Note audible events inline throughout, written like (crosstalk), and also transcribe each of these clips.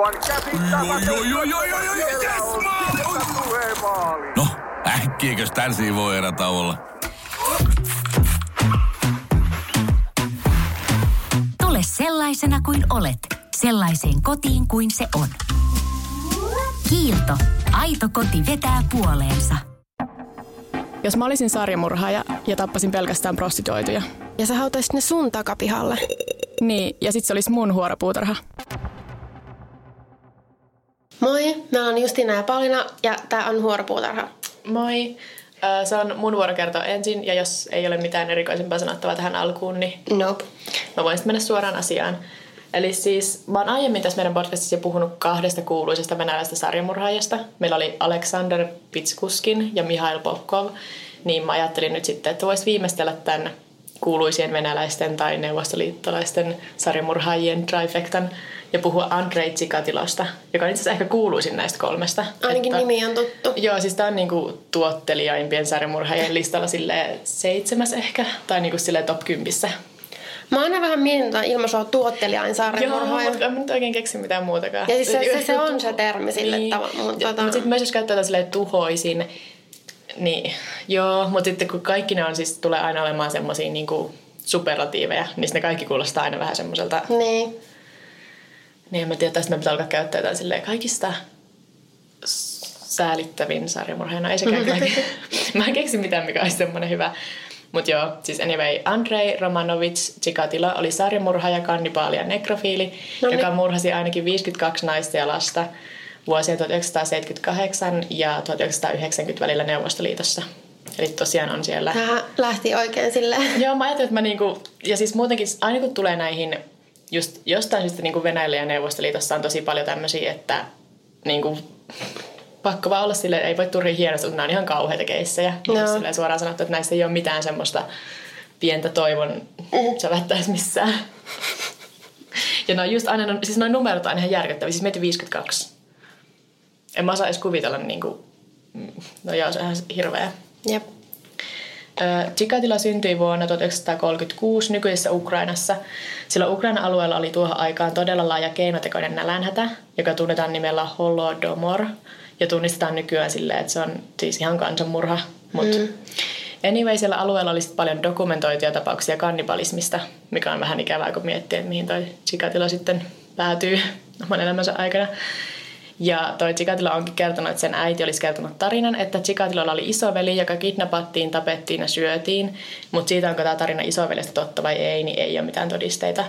Aivan käsittämätöntä. No, äkkiäkös tän voi erä olla? Tule sellaisena kuin olet, sellaiseen kotiin kuin se on. Kiilto. Aito koti vetää puoleensa. Jos mä olisin sarjamurhaaja ja tappasin pelkästään prostituoituja. Ja sä hautaisit ne sun takapihalle. Niin, ja sit se olisi mun huoropuutarha. Moi, mä oon Justina ja Paulina ja tää on Huoropuutarha. Moi. Ö, Se on mun vuoro kertoa ensin, ja jos ei ole mitään erikoisempaa sanottavaa tähän alkuun, niin Nope. mä voin sitten mennä suoraan asiaan. Eli siis mä oon aiemmin tässä meidän podcastissa jo puhunut kahdesta kuuluisesta venäläisestä sarjamurhaajasta. Meillä oli Aleksander Pitskuskin ja Mihail Popkov. Niin mä ajattelin nyt sitten, että vois viimeistellä tämän kuuluisien venäläisten tai neuvostoliittolaisten sarjamurhaajien trifectan ja puhua Andrei Tsikatilosta, joka on itse asiassa ehkä kuuluisin näistä kolmesta. Ainakin Että- nimi on tuttu. Joo, siis tää on niinku tuottelijaimpien sarjamurhaajien listalla sille seitsemäs ehkä, tai niinku sille top kympissä. Mä aina vähän mietin tätä ilmaisua tuottelijain Joo, sarjamurhaaja. mutta en nyt oikein keksi mitään muutakaan. Ja siis se- se- se on (laughs) se termi sille tavalla, mutta tota- mut sitten myös jos käyttää silleen tuhoisin, niin joo, mutta sitten kun kaikki ne on siis, tulee aina olemaan semmoisia niinku superlatiiveja, niin ne kaikki kuulostaa aina vähän semmoiselta, Niin. Niin en mä tiedä, tästä me pitää alkaa käyttää jotain silleen kaikista säälittävin sarjamurha. No ei sekään kyllä. Mä en keksi mitään, mikä olisi semmoinen hyvä. Mutta joo, siis anyway, Andrei Romanovich Chikatilo oli sarjamurhaaja, kannibaali ja nekrofiili, No niin. joka murhasi ainakin 52 naista ja lasta vuosien 1978 ja 1990 välillä Neuvostoliitossa. Eli tosiaan on siellä Tähän lähti oikein silleen. Joo, mä ajattelin, että mä niinku, ja siis muutenkin aina kun tulee näihin, just jostain syystä niinku Venäjällä ja Neuvostoliitossa on tosi paljon tämmöisiä, että niinku, pakko vaan olla silleen, ei voi turria hienosti, mutta nämä on ihan kauheita keissejä. No. Silleen suoraan sanottu, että näissä ei ole mitään semmoista pientä toivon sävättäisi missään. Ja no just aina, siis noin numerot on ihan järkyttäviä. Siis meitä 52. En mä osaa edes kuvitella niinku, no joo, se on ihan hirveä. Jep. Ö, Chikatilo syntyi vuonna 1936 nykyisessä Ukrainassa, sillä Ukrainan alueella oli tuohon aikaan todella laaja keinotekoinen nälänhätä, joka tunnetaan nimellä Holodomor, ja tunnistetaan nykyään silleen, että se on siis ihan kansanmurha. Mut mm. Anyway, siellä alueella oli paljon dokumentoituja tapauksia kannibalismista, mikä on vähän ikävää, kun miettii, että mihin toi Chikatilo sitten päätyy oman elämänsä aikana. Ja toi Chikatilo onkin kertonut, että sen äiti olisi kertonut tarinan, että Chikatilolla oli isoveli, joka kidnappattiin, tapettiin ja syötiin. Mutta siitä, onko tämä tarina isoveljestä totta vai ei, niin ei ole mitään todisteita.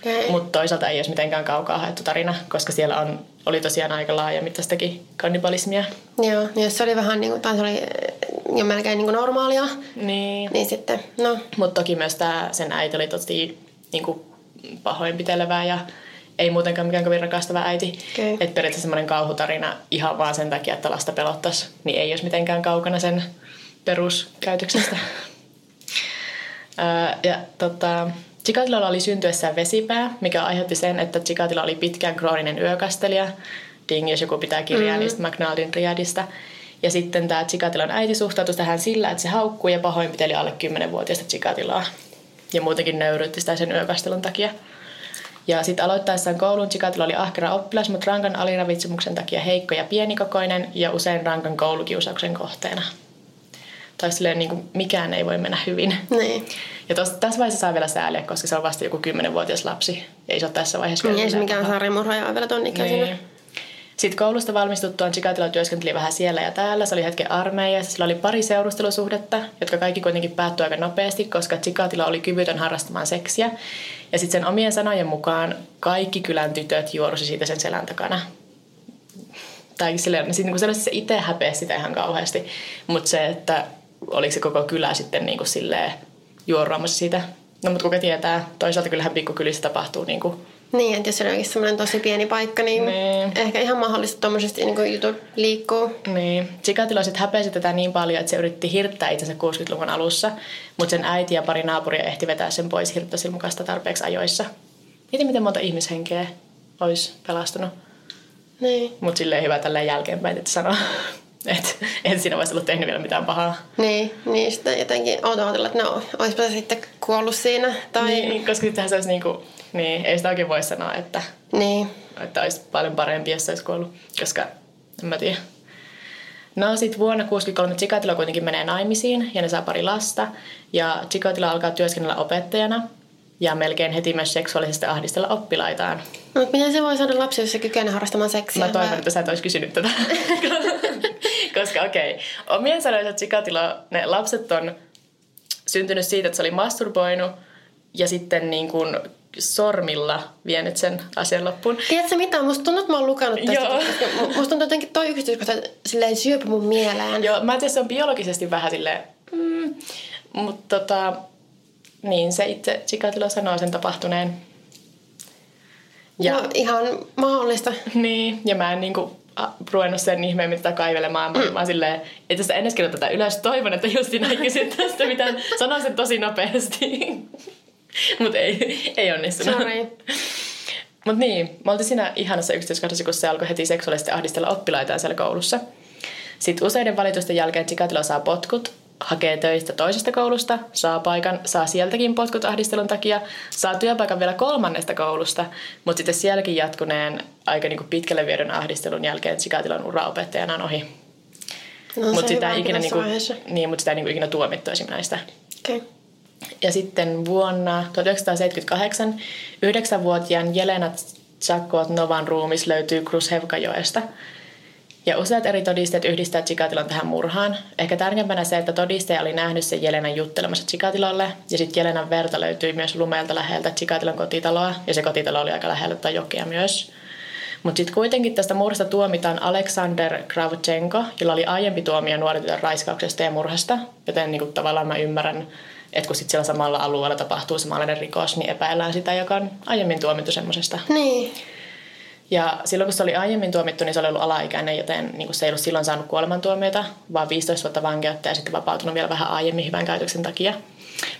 Okei. Mutta toisaalta ei olisi mitenkään kaukaa haettu tarina, koska siellä on, oli tosiaan aika laajamittaistakin kannibalismia. Joo, ja se oli vähän niin kuin, tai se oli eh, jo melkein niin kuin normaalia, Niin. niin sitten, no, Mutta toki myös tää, sen äiti oli tosi niinku, pahoinpitelevää ja ei muutenkaan mikään kovin rakastava äiti. Okei. Että periaatteessa semmoinen kauhutarina ihan vaan sen takia, että lasta pelottaisi, niin ei olisi mitenkään kaukana sen peruskäytöksestä. (laughs) Ja tota, Chikatilolla oli syntyessään vesipää, mikä aiheutti sen, että Chikatilo oli pitkään krooninen yökastelija. Ding, jos joku pitää kirjaa mm. niistä McNaldin riadista. Ja sitten tämä Chikatilon äiti suhtautui tähän sillä, että se haukkui ja pahoinpiteli alle 10-vuotiaista Chikatiloa. Ja muutenkin nöyryytti sitä sen yökastelun takia. Ja sitten aloittaessaan koulun Chikatilo oli ahkera oppilas, mutta rankan aliravitsemuksen takia heikko ja pienikokoinen ja usein rankan koulukiusauksen kohteena. Tai silleen niin kuin mikään ei voi mennä hyvin. niin. Ja tos, tässä vaiheessa saa vielä sääliä, koska se on vasta joku 10-vuotias lapsi. Ei se ole tässä vaiheessa Niin vielä ei se mikään pahaa. sarjamurhaaja on vielä ton ikäisenä. Niin. Sitten koulusta valmistuttuaan Chikatilo työskenteli vähän siellä ja täällä. Se oli hetken armeijassa. Sillä oli pari seurustelusuhdetta, jotka kaikki kuitenkin päättyi aika nopeasti, koska Chikatilo oli kyvytön harrastamaan seksiä. Ja sitten sen omien sanojen mukaan kaikki kylän tytöt juorusi siitä sen selän takana. Tai silleen, niinku selvästi se itse häpeä sitä ihan kauheasti. Mutta se, että oliko se koko kylä sitten niinku silleen juoruamassa siitä. No mutta kuka tietää, toisaalta kyllähän pikkukylissä tapahtuu niinku Niin, että jos se onkin semmoinen tosi pieni paikka, niin, Niin. ehkä ihan mahdollista tuommoisesti niin jutut liikkuu. Niin. Chikatilo sitten häpesi tätä niin paljon, että se yritti hirttää itsensä 60-luvun alussa, mutta sen äiti ja pari naapuria ehti vetää sen pois hirttosilmukasta tarpeeksi ajoissa. Mieti, miten monta ihmishenkeä olisi pelastunut. Niin. Mutta silleen hyvä tälleen jälkeenpäin, että sanoa, että en siinä vaiheessa ollut tehnyt vielä mitään pahaa. Niin, niin sitten jotenkin oot ajatella, että no, oispa se sitten kuollut siinä. Tai, Niin, koska sittenhän se olisi niinku, niin, ei sitä oikein voi sanoa, että niin. että olisi paljon parempi, jos se olisi kuollut, koska en mä tiedä. No sitten vuonna 1963 Chikatilo kuitenkin menee naimisiin ja ne saa pari lasta. Ja Chikatilo alkaa työskennellä opettajana ja melkein heti myös seksuaalisesti ahdistella oppilaitaan. No, mutta miten se voi saada lapsi, jos se kykenee harrastamaan seksiä? Mä toivon, vai- että sä et olisi kysynyt tätä. (laughs) Koska okei, okay, omien sanoissa Chikatilo, ne lapset on syntynyt siitä, että se oli masturboinut ja sitten niin kuin sormilla vienyt sen asian loppuun. Tiedätkö mitä? Musta tuntuu, että mä oon lukenut tästä. Joo. Musta tuntuu jotenkin toi yksityiskohta silleen syöpy mun mieleen. Joo, mä en tiedä, se on biologisesti vähän silleen, mm, mutta tota, niin se itse Chikatilo sanoo sen tapahtuneen. Ja, No ihan mahdollista. niin, ja mä en niinku ruvennut sen ihmeemmin tätä kaivelemaan. Mä, mä oon silleen, että sä ennen kirjoita tätä ylös. Toivon, että Justina ei kysy tästä mitään. Sanon sen tosi nopeasti. (laughs) Mutta ei, ei onnistunut. Sorry. Mutta niin, me oltiin siinä ihanassa yksityiskohdassa, kun se alkoi heti seksuaalisesti ahdistella oppilaitaan siellä koulussa. Sitten useiden valitusten jälkeen Chikatilo saa potkut, hakee töistä toisesta koulusta, saa paikan, saa sieltäkin potkut ahdistelun takia, saa työpaikan vielä kolmannesta koulusta, mutta sitten sielläkin jatkuneen aika niinku pitkälle viedyn ahdistelun jälkeen Chikatilon uraopettajana on ohi. No, mutta sitä, ei ikinä, niinku, vaiheessa. niin, mut sitä ei niinku ikinä tuomittu esim. näistä. Okay. Ja sitten vuonna 1978 yhdeksänvuotiaan Jelena Tsakot-Novan ruumis löytyy Krushevkajoesta. Ja useat eri todisteet yhdistää Chikatilon tähän murhaan. Ehkä tärkeimpänä se, että todistaja oli nähnyt sen Jelenan juttelemassa Chikatilolle. Ja sitten Jelenan verta löytyi myös lumeelta läheltä Chikatilon kotitaloa. Ja se kotitalo oli aika lähellä tai jokea myös. Mutta sitten kuitenkin tästä murhasta tuomitaan Aleksander Kravchenko, jolla oli aiempi tuomio nuoren tytön raiskauksesta ja murhasta. Joten niinku tavallaan mä ymmärrän, että kun sit siellä samalla alueella tapahtuu samanlainen rikos, niin epäillään sitä, joka on aiemmin tuomittu semmoisesta. Niin. Ja silloin kun se oli aiemmin tuomittu, niin se oli ollut alaikäinen, joten niin kuin se ei ollut silloin saanut kuolemantuomiota, vaan 15 vuotta vankeutta ja sitten vapautunut vielä vähän aiemmin hyvän käytöksen takia.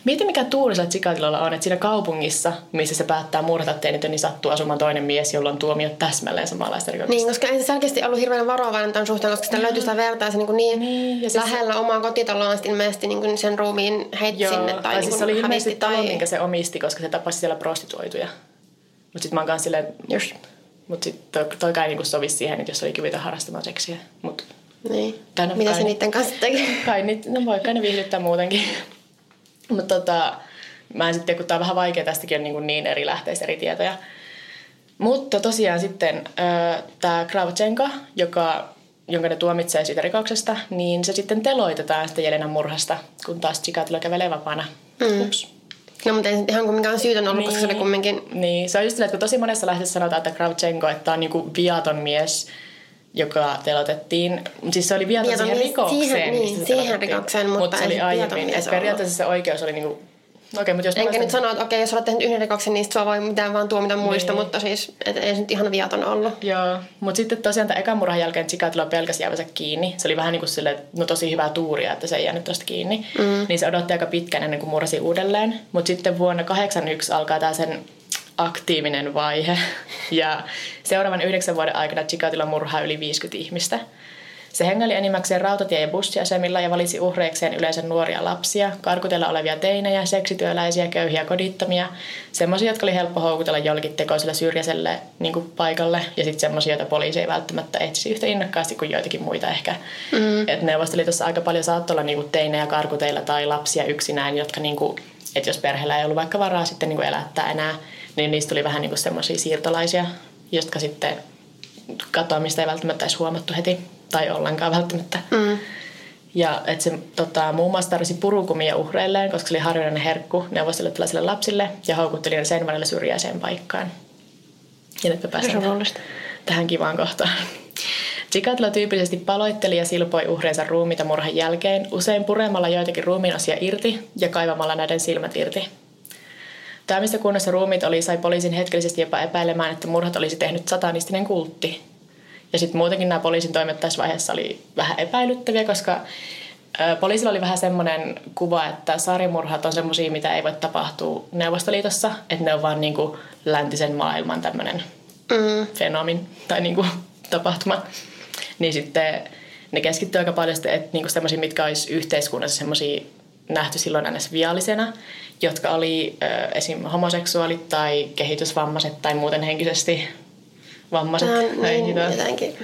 Mieti mikä tuuri sillä Chikatilolla on, että siinä kaupungissa, missä se päättää murhata teinitön, niin sattuu asumaan toinen mies, jolla on tuomio täsmälleen samanlaista rikoksesta. Niin, koska ei se selkeästi ollut hirveän varovainen tämän suhteen, koska sitä löytyy sitä vertaa se niin, niin, Niin, ja siis- lähellä omaa kotitaloaan sitten ilmeisesti niin sen ruumiin heitti Joo, sinne. Tai, tai niin siis se oli ilmeisesti talo, tai... minkä se omisti, koska se tapasi siellä prostituoituja. Mutta sitten mä oon kanssa silleen, Just. Mutta sitten toi, toi kai niinku sovi siihen, että jos oli kyvytön harrastamaan seksiä. Mutta Niin. Mitä se päivänä- niiden kanssa teki? (laughs) kai, niit, no voi kai ne viihdyttää muutenkin. (laughs) Mutta tota, mä en sitten, kun tää on vähän vaikea, tästäkin on niin, niin eri lähteistä eri tietoja. Mutta tosiaan sitten tämä Kravchenko, joka, jonka ne tuomitsee siitä rikoksesta, niin se sitten teloitetaan sitä Jelenan murhasta, kun taas Chikatilo kävelee vapaana. Mm. Ups. No, mutta ei ihan kuin mikään syytön ollut, koska se oli kumminkin... Niin, se on just silleen, että kun tosi monessa lähteessä sanotaan, että Kravchenko, että on niinku viaton mies, joka telotettiin. Mutta siis se oli viaton, Viaton siihen mies rikokseen. siihen- niin, siihen rikokseen, Mut mutta se oli aiemmin. periaatteessa se oikeus oli niinku... Okei, mutta jos Enkä nyt sanoa, että okei, jos olet tehnyt yhden rikoksen, niin sit sua voi mitään vaan tuomita muista, Niin. mutta siis et ei se nyt ihan viaton ollut. Joo, mutta sitten tosiaan tämän ekan murhan jälkeen Chikatilo pelkäsi jäävänsä kiinni. Se oli vähän niin kuin silleen, että no tosi hyvää tuuria, että se ei jäänyt tuosta kiinni. Mm. Niin se odotti aika pitkään ennen kuin murhasi uudelleen. Mutta sitten vuonna 81 alkaa tämä sen aktiivinen vaihe. (laughs) Ja seuraavan yhdeksän vuoden aikana Chikatilo murhaa yli 50 ihmistä. Se hengäili enimmäkseen rautatie- ja bussiasemilla ja valitsi uhreikseen yleensä nuoria lapsia, karkutella olevia teinejä, seksityöläisiä, köyhiä kodittomia, semmoisia, jotka oli helppo houkutella jollekin tekoiselle syrjäiselle niin paikalle, ja sitten semmoisia, joita poliisi ei välttämättä etsisi yhtä innokkaasti kuin joitakin muita ehkä. Mm. Et Neuvostoliitossa aika paljon saattoi olla niin teinejä karkuteilla tai lapsia yksinään, jotka, niin kuin, että jos perheellä ei ollut vaikka varaa sitten niin elättää enää, niin niistä tuli vähän niin semmoisia siirtolaisia, jotka sitten katoamista ei välttämättä edes huomattu heti tai ollenkaan välttämättä. Mm. Ja että se tota, muun muassa tarvisi purukumia uhreilleen, koska se oli harvinainen herkku neuvostoliittolaisille lapsille ja houkutteli ne sen välillä syrjäiseen paikkaan. Ja nyt Surullista. tähän kivaan kohtaan. Chikatilo tyypillisesti paloitteli ja silpoi uhreensa ruumiita murhan jälkeen, usein puremalla joitakin ruumiinosia irti ja kaivamalla näiden silmät irti. Tämä, mistä kunnossa ruumiit oli, sai poliisin hetkellisesti jopa epäilemään, että murhat olisi tehnyt satanistinen kultti. Ja sitten muutenkin nämä poliisin toimet tässä vaiheessa oli vähän epäilyttäviä, koska poliisilla oli vähän semmoinen kuva, että sarimurhat on semmoisia, mitä ei voi tapahtua Neuvostoliitossa, että ne on vaan niinku läntisen maailman tämmöinen Mm. fenomin tai niinku (laughs) tapahtuma. Niin sitten ne keskittyy aika paljon sitten, että niinku semmoisia, mitkä olisi yhteiskunnassa semmoisia nähty silloin aina viallisena, jotka oli ö, esim. homoseksuaalit tai kehitysvammaiset tai muuten henkisesti vammaiset. Tämä on Ei niin jotenkin.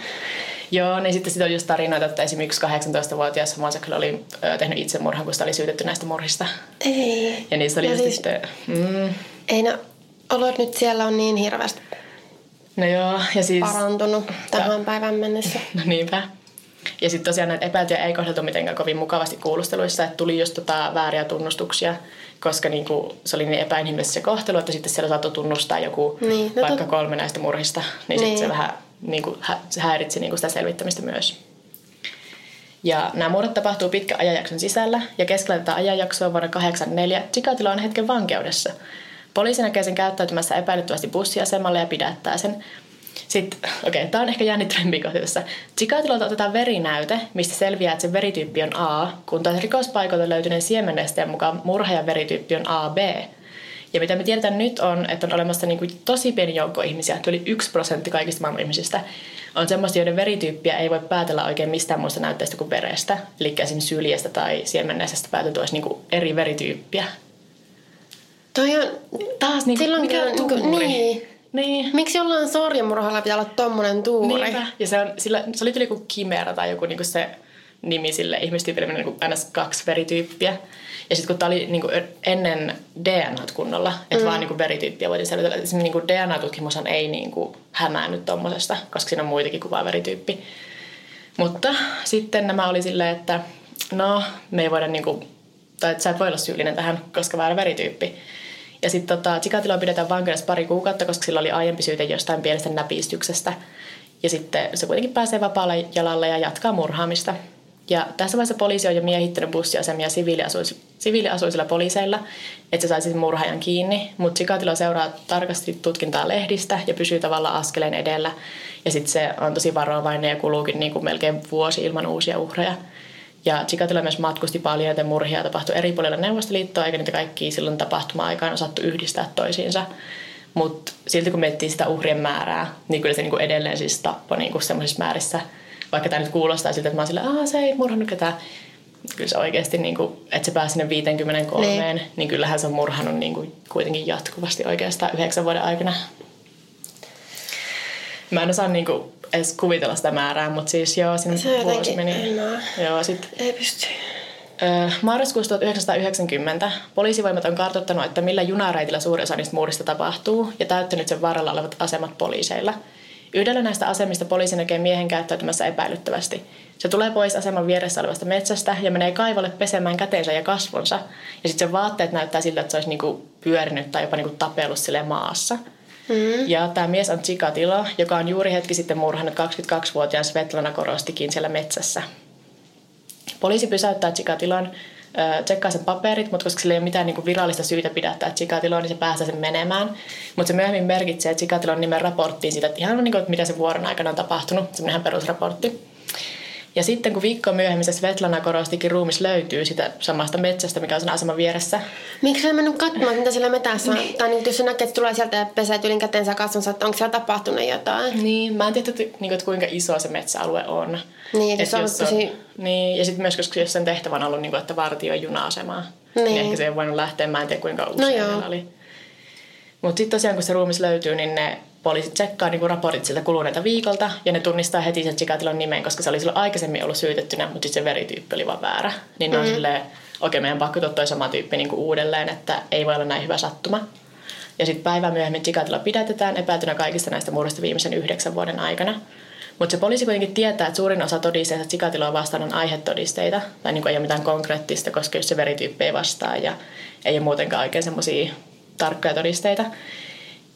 Joo, niin sitten sit on just tarinoita, että esimerkiksi 18-vuotias homoseksuaali oli ö, tehnyt itsemurhan, kun sitä oli syytetty näistä murhista. Ei. Ja niissä oli Ja just siis- sitten... Mm, Ei no, olot nyt siellä on niin hirveästi no joo, ja siis... parantunut tähän päivään mennessä. (laughs) No niinpä. Ja sitten tosiaan näitä epäiltyjä ei kohdeltu mitenkään kovin mukavasti kuulusteluissa, että tuli just tota vääriä tunnustuksia, koska niinku, se oli niin epäinhimillistä se kohtelu, että sitten siellä saattoi tunnustaa joku Niin, no vaikka tot- kolme näistä murhista, niin, Niin. sitten se vähän niinku, hä- se häiritsi niinku sitä selvittämistä myös. Ja nämä murhat tapahtuu pitkän ajanjakson sisällä ja keskellä tätä ajanjaksoa vuonna 1984 Chikatilo on hetken vankeudessa. Poliisi näkee sen käyttäytymässä epäilyttävästi bussiasemalle ja pidättää sen. Sitten, okei, okay, tämä on ehkä jännittävämpi kohta tässä. Chikatilolta otetaan verinäyte, mistä selviää, että se verityyppi on A, kun taas rikospaikalta löytyneen siemennesteen mukaan murhaajan verityyppi on AB. Ja mitä me tiedetään nyt on, että on olemassa niin kuin tosi pieni joukko ihmisiä, yli yksi prosentti kaikista maailman ihmisistä, on semmoista, joiden verityyppiä ei voi päätellä oikein mistään muusta näytteestä kuin verestä. Eli esimerkiksi syljestä tai siemenneestä päätelty olisi niin kuin eri verityyppiä. Toi on... Taas niin kuin, mikä kyllä niinku- tuuri. niin. Niin. Miksi jollain sorjamurhalla pitää olla tommonen tuuri? Niinpä. Ja se, on, sillä, se oli kuin Kimera tai joku niinku se nimi sille ihmistyypille, niinku ns. kaksi verityyppiä. Ja sitten kun tämä oli niinku ennen DNA kunnolla, että mm. vaan niinku verityyppiä voitiin selvitellä. että esimerkiksi Niinku DNA-tutkimushan ei niinku hämäännyt tuommoisesta, koska siinä on muitakin kuin vain verityyppi. Mutta sitten nämä oli silleen, että no, me ei voida niinku, tai että sä et voi olla syyllinen tähän, koska väärä verityyppi. Ja sitten tota, Chikatiloa pidetään vankeudessa pari kuukautta, koska sillä oli aiempi syyte jostain pienestä näpistyksestä. Ja sitten se kuitenkin pääsee vapaalle jalalle ja jatkaa murhaamista. Ja tässä vaiheessa poliisi on jo miehittänyt bussiasemia siviiliasuis- siviiliasuisilla poliiseilla, että se saisi murhaajan kiinni. Mutta Chikatilo seuraa tarkasti tutkintaa lehdistä ja pysyy tavallaan askeleen edellä. Ja sitten se on tosi varovainen ja kuluukin niin kuin melkein vuosi ilman uusia uhreja. Ja Chikatilo myös matkusti paljon, joten murhia tapahtui eri puolilla Neuvostoliittoa, eikä niitä kaikki silloin tapahtuma-aikaan osattu yhdistää toisiinsa. Mutta silti kun miettii sitä uhrien määrää, niin kyllä se niinku edelleen siis tappoi niinku semmoisissa määrissä. Vaikka tämä nyt kuulostaa siltä, että mä oon sillä, se ei murhannut ketään. Kyllä se oikeasti, niinku, että se pääsi sinne 53, niin, niin kyllähän se on murhannut niinku kuitenkin jatkuvasti oikeastaan yhdeksän vuoden aikana. Mä en osaa niinku edes kuvitella sitä määrää, mutta siis joo, sinne Se vuosi jotenkin- meni. no. Joo, sit Ei pysty. Marraskuussa 1990 poliisivoimat on kartoittanut, että millä junareitillä suurin osa niistä muurista tapahtuu ja täyttänyt sen varrella olevat asemat poliiseilla. Yhdellä näistä asemista poliisi näkee miehen käyttäytymässä epäilyttävästi. Se tulee pois aseman vieressä olevasta metsästä ja menee kaivolle pesemään käteensä ja kasvonsa. Ja sitten sen vaatteet näyttää siltä, että se olisi niinku pyörinyt tai jopa niinku tapellut sille maassa. Mm. Ja tämä mies on Chikatilo, joka on juuri hetki sitten murhannut 22-vuotiaan Svetlana Korostikin siellä metsässä. Poliisi pysäyttää Chikatilon, ö, tsekkaa sen paperit, mutta koska sillä ei ole mitään niinku virallista syytä pidättää Chikatiloa, niin se päästää sen menemään. Mutta se myöhemmin merkitsee Chikatilon nimen raporttiin siitä, että ihan niinku, että mitä se vuoron aikana on tapahtunut, semmoinen perusraportti. Ja sitten kun viikko myöhemmin se Svetlana Korostikin ruumis löytyy sitä samasta metsästä, mikä on sen aseman vieressä, Miksi sä mennyt katsomaan, mitä siellä metässä on? Tai niin, jos sä näkee, että se tulee sieltä ja pesee tyylin käteensä kasvonsa, että onko siellä tapahtunut jotain? Niin, mä en tiedä, että, niin että kuinka iso se metsäalue on. Niin, Et jos on tosi- Niin, ja sitten myös, koska jos sen tehtävä on ollut, niin kuin, että vartioi juna-asemaa, niin. Niin. niin ehkä se ei voinut lähteä, mä en tiedä kuinka usein No no joo. oli. Mutta sitten tosiaan, kun se ruumis löytyy, niin ne poliisit tsekkaa niin kuin raportit siltä kuluneelta viikolta, ja ne tunnistaa heti sen Chikatilon nimen, koska se oli silloin aikaisemmin ollut syytettynä, mutta sitten se verityyppi oli vaan väärä. Niin ne on silleen, okei, meidän pakko tuoda toi sama tyyppi niin kuin uudelleen, että ei voi olla näin hyvä sattuma. Ja sitten päivän myöhemmin Chikatilo pidätetään epäiltynä kaikista näistä murhista viimeisen yhdeksän vuoden aikana. Mutta se poliisi kuitenkin tietää, että suurin osa todisteista Chikatiloa vastaan on aihetodisteita. Tai niin ei ole mitään konkreettista, koska jos se verityyppi ei vastaa ja ei ole muutenkaan oikein semmoisia tarkkoja todisteita.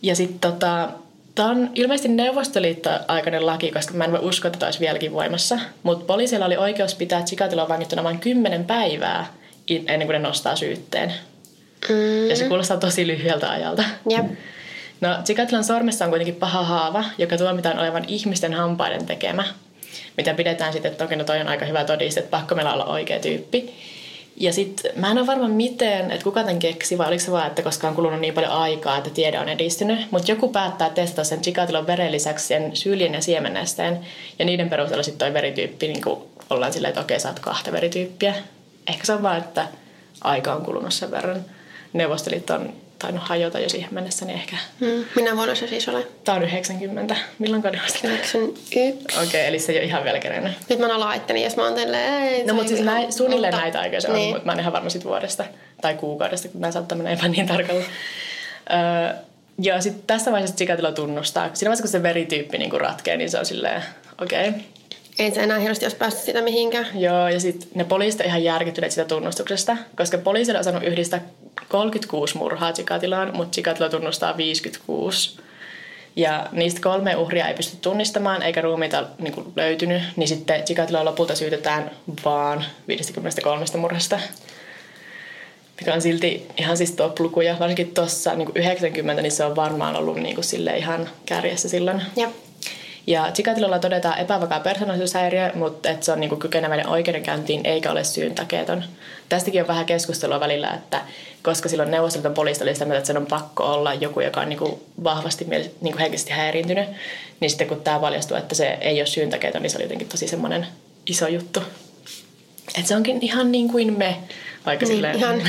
Ja sitten tota, tämä on ilmeisesti Neuvostoliitto-aikainen laki, koska mä en voi uskoa, että tämä olisi vieläkin voimassa. Mutta poliisilla oli oikeus pitää Chikatiloa vangittuna vain kymmenen päivää in- ennen kuin ne nostaa syytteen. Mm. Ja se kuulostaa tosi lyhyeltä ajalta. Jep. No, Chikatilan sormessa on kuitenkin paha haava, joka tuomitaan olevan ihmisten hampaiden tekemä. Mitä pidetään sitten, että toki no toi on aika hyvä todiste, että pakko meillä olla oikea tyyppi. Ja sitten mä en ole varma miten, että kuka tämän keksi, vai oliko se vaan, että koska on kulunut niin paljon aikaa, että tiede on edistynyt. Mutta joku päättää testata sen Chikatilon veren lisäksi sen syljen ja siemennesteen. Ja niiden perusteella sitten toi verityyppi, niin kuin ollaan silleen, että okei, saat kahta verityyppiä. Ehkä se on vaan, että aika on kulunut sen verran. Neuvostoliitto on tainnut hajota jo siihen mennessä, niin ehkä... Mm. Minä vuonna se siis ole? Tää on 90. Milloin vasta? 91. Okei, okay, eli se ei ole ihan vielä kerennyt. Nyt mä laitteni, jos mä oon tälleen, No mutta siis näin, suunnilleen mutta- näitä aikoja se on, niin. mutta mä en ihan varma sit vuodesta tai kuukaudesta, kun mä saattaa mennä jopa niin tarkalla. Öö, ja sitten tässä vaiheessa Chikatilo tunnustaa. Siinä vaiheessa, kun se verityyppi niinku ratkee, niin se on silleen, okei. Okay. Ei se enää hirveästi olisi päässyt sitä mihinkään. Joo, ja sitten ne poliisit ihan järkyttyneet sitä tunnustuksesta, koska poliisi on osannut yhdistää 36 murhaa Chikatilaan, mutta Chikatilo tunnustaa 56. Ja niistä kolme uhria ei pysty tunnistamaan, eikä ruumiita niin kuin, löytynyt, niin sitten Chikatiloa lopulta syytetään vaan 53 murhasta. Mikä on silti ihan siis top-lukuja, varsinkin tuossa niin 90, niin se on varmaan ollut niin kuin, sille ihan kärjessä silloin. Ja Ja Chikatilolla todetaan epävakaa persoonallisuushäiriö, mutta että se on niinku kykeneväinen oikeudenkäyntiin eikä ole syyntakeeton. Tästäkin on vähän keskustelua välillä, että koska silloin neuvostoliiton poliisi oli sitä mieltä, että sen on pakko olla joku, joka on niinku vahvasti niinku henkisesti häiriintynyt, niin sitten kun tämä paljastui, että se ei ole syyntakeeton, niin se oli jotenkin tosi semmoinen iso juttu. Että se onkin ihan niin kuin me, vaikka niin, silleen... ihan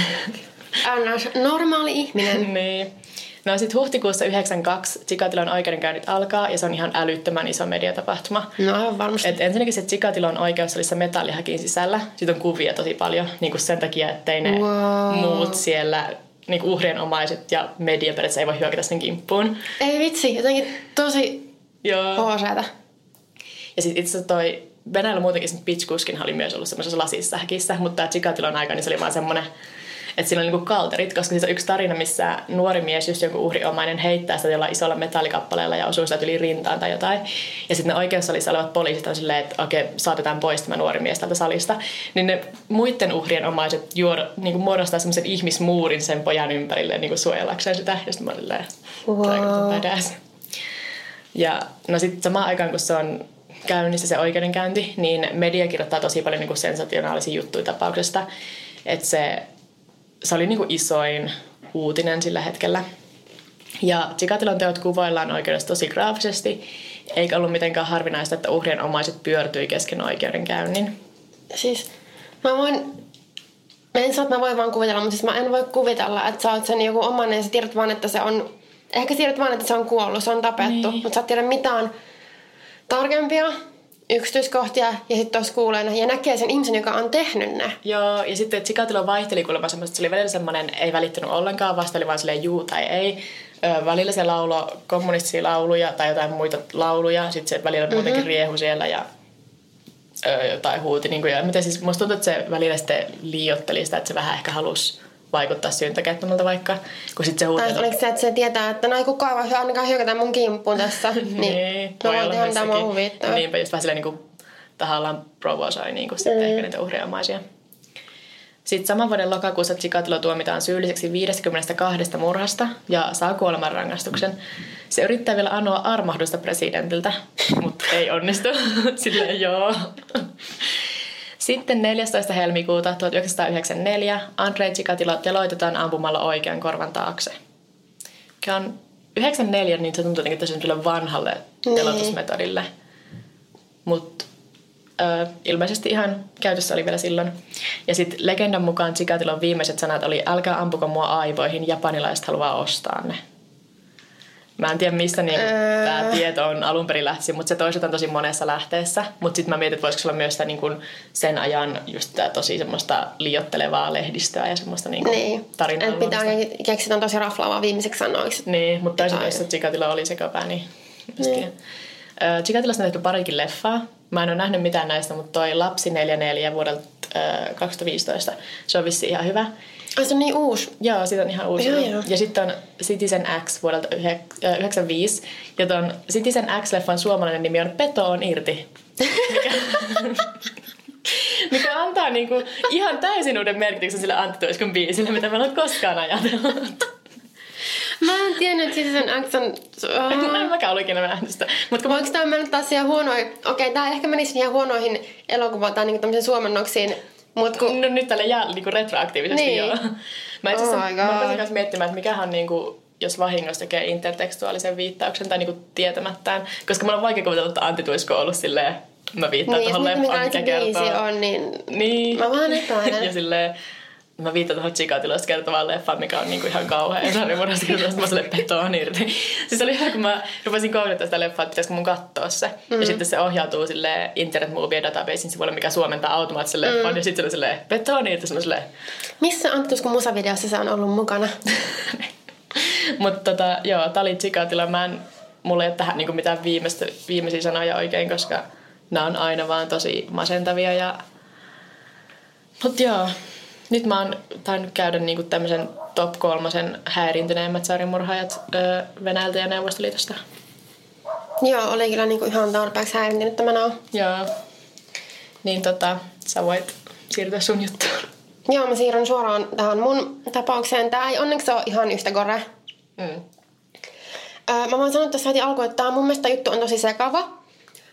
(laughs) normaali ihminen. niin. No sitten huhtikuussa 92 Chikatilon oikeudenkäynnit alkaa ja se on ihan älyttömän iso mediatapahtuma. No aivan varmasti. Et ensinnäkin se Chikatilon oikeussalissa metallihäkin sisällä. Siitä on kuvia tosi paljon niin kuin sen takia, ettei ne Wow. muut siellä niin kuin uhrien omaiset ja media periaatteessa ei voi hyökätä sen kimppuun. Ei vitsi, jotenkin tosi hooseeta. Ja sitten itse toi Venäjällä muutenkin se Pitchkuskin oli myös ollut semmoisessa lasissa häkissä, mutta tämä Chikatilon aika niin se oli vaan semmoinen, että siinä oli niinku kalterit, koska siis on yksi tarina, missä nuori mies, just joku uhriomainen, heittää sitä jollain isolla metallikappaleella ja osuu sitä yli rintaan tai jotain. Ja sitten ne oikeussalissa olevat poliisit on silleen, että okei, saatetaan pois tämä nuori mies tältä salista. Niin ne muiden uhrien omaiset juoda, niinku muodostaa semmoisen ihmismuurin sen pojan ympärille niinku suojellakseen sitä. Ja sitten mä olin silleen, Wow. Ja no sitten samaan aikaan, kun se on käynnissä se oikeudenkäynti, niin media kirjoittaa tosi paljon niin kuin sensationaalisia juttuja tapauksesta. Että se, se oli niin kuin isoin uutinen sillä hetkellä. Ja Chikatilon teot kuvaillaan oikeudessa tosi graafisesti, eikä ollut mitenkään harvinaista, että uhrien omaiset pyörtyi kesken oikeudenkäynnin. Siis mä voin, mä en saa, että mä voin vaan kuvitella, mutta siis mä en voi kuvitella, että sä oot sen joku omanen ja sä tiedät vaan, että se on, ehkä tiedät vaan, että se on kuollut, se on tapettu, Niin. mutta sä et tiedä mitään tarkempia yksityiskohtia ja sitten tuossa kuulee ja näkee sen ihmisen, joka on tehnyt ne. Joo, ja sitten Chikatilo vaihteli kuulemma semmoista, että se oli välillä semmoinen, ei välittänyt ollenkaan, vasta oli vaan silleen juu tai ei. Ö, välillä se lauloi kommunistisia lauluja tai jotain muita lauluja, sitten se välillä muutenkin Mhm. riehu siellä ja ö, jotain huuti. Niin kuin, ja miten siis, musta tuntuu, että se välillä sitten liiotteli sitä, että se vähän ehkä halusi vaikuttaa syyntäkeettömältä vaikka, kun sitten se huuti. Tai oliko se, että se tietää, että no ei kukaan voi ainakaan hyökätä mun kimppuun tässä. (laughs) niin, mä voi voin olla tehdä mitä huvittaa. Niinpä just vähän silleen niin kuin tahallaan provosoi niin kuin sitten Mm. ehkä niitä uhriomaisia. Sitten saman vuoden lokakuussa Chikatilo tuomitaan syylliseksi 52 murhasta ja saa kuolemanrangaistuksen. Se yrittää vielä anoa armahdusta presidentiltä, (laughs) mutta ei onnistu. (laughs) Silleen joo. Sitten 14. helmikuuta 1994 Andrei Chikatilo teloitetaan ampumalla oikean korvan taakse. Mikä on 94, niin se tuntuu jotenkin tosi vanhalle Niin. teloitusmetodille. Mutta ilmeisesti ihan käytössä oli vielä silloin. Ja sitten legendan mukaan Chikatilon viimeiset sanat oli älkää ampuko mua aivoihin, japanilaiset haluaa ostaa ne. Mä en tiedä, mistä niin Öö. tämä tieto on alun perin lähti, mutta se toistetaan tosi monessa lähteessä. Mutta sitten mä mietin, että voisiko se olla myös sitä, niin kun sen ajan just tää tosi semmoista liottelevaa lehdistöä ja semmoista niin Niin, tarinaa. että pitää keksitään tosi raflaavaa viimeiseksi sanoiksi. Niin, mutta Jotain. jos Chikatilo oli sekapää, niin niin. Chikatilosta on tehty parikin leffaa. Mä en ole nähnyt mitään näistä, mutta toi Lapsi 44 vuodelta ö, 2015, se on vissi ihan hyvä. Ai se on niin uusi. Joo, siitä on ihan uusi. Joo, joo. Ja sitten on Citizen X vuodelta yhek- ö, 95. Ja ton Citizen X-leffan suomalainen nimi on Peto on irti. Mikä, (laughs) mikä antaa niinku ihan täysin uuden merkityksen sille Antti Tuiskun biisille, mitä mä en ole koskaan ajatellut. Mä en tiennyt, että Citizen X on... Mä en mäkään ollut ikinä nähnyt sitä. Mut kun Voiko tämä mennä taas siihen huonoihin... Okei, tää ehkä menisi ihan huonoihin elokuva tai niinku tämmöisiin suomennoksiin. Mut kun... No nyt tälle jää niinku retroaktiivisesti Niin. joo. Mä itse asiassa Oh mä rupesin miettimään, että mikähän niinku, jos vahingossa tekee intertekstuaalisen viittauksen tai niinku tietämättään. Koska mulla on vaikea kuvitella, että Antti Tuisko on ollut silleen, mä viittaan Niin, tuohon mikä leffaan, mikä kertoo. on, niin... Niin. Mä vähän epäilen. (laughs) ja silleen, Mä viittaan tuohon Chikatilosta kertovaan leffaan, mikä on niinku ihan kauhea. Ja sarjamurhasta kertovasta mä sille petoon irti. Siis oli ihan, kun mä rupesin googlettaa sitä leffaa, että pitäisikö mun katsoa se. Mm. Ja sitten se ohjautuu sille Internet Movie Databasein sivuille, mikä suomentaa automaattisen leffan. Mm. Ja sitten se oli silleen, petoon irti. Silleen, Missä Antti kun musavideossa se on ollut mukana? (laughs) Mutta tota, joo, tää oli Chikatila. Mä en, mulla ei ole tähän niinku mitään viimeistä, viimeisiä sanoja oikein, koska nämä on aina vaan tosi masentavia. Ja... Mut joo, nyt mä oon tainnut käydä niinku tämmöisen top kolmosen häiriintyneimmät sarjamurhaajat öö, Venäjältä ja Neuvostoliitosta. Joo, oli kyllä niinku ihan tarpeeksi häirintynyt tämä nao. Joo. Niin tota, sä voit siirtyä sun juttuun. Joo, mä siirryn suoraan tähän mun tapaukseen. Tää ei onneksi ole ihan yhtä gore. Mm. Öö, mä voin sanoa tässä heti alkuun, että tää mun mielestä juttu on tosi sekava.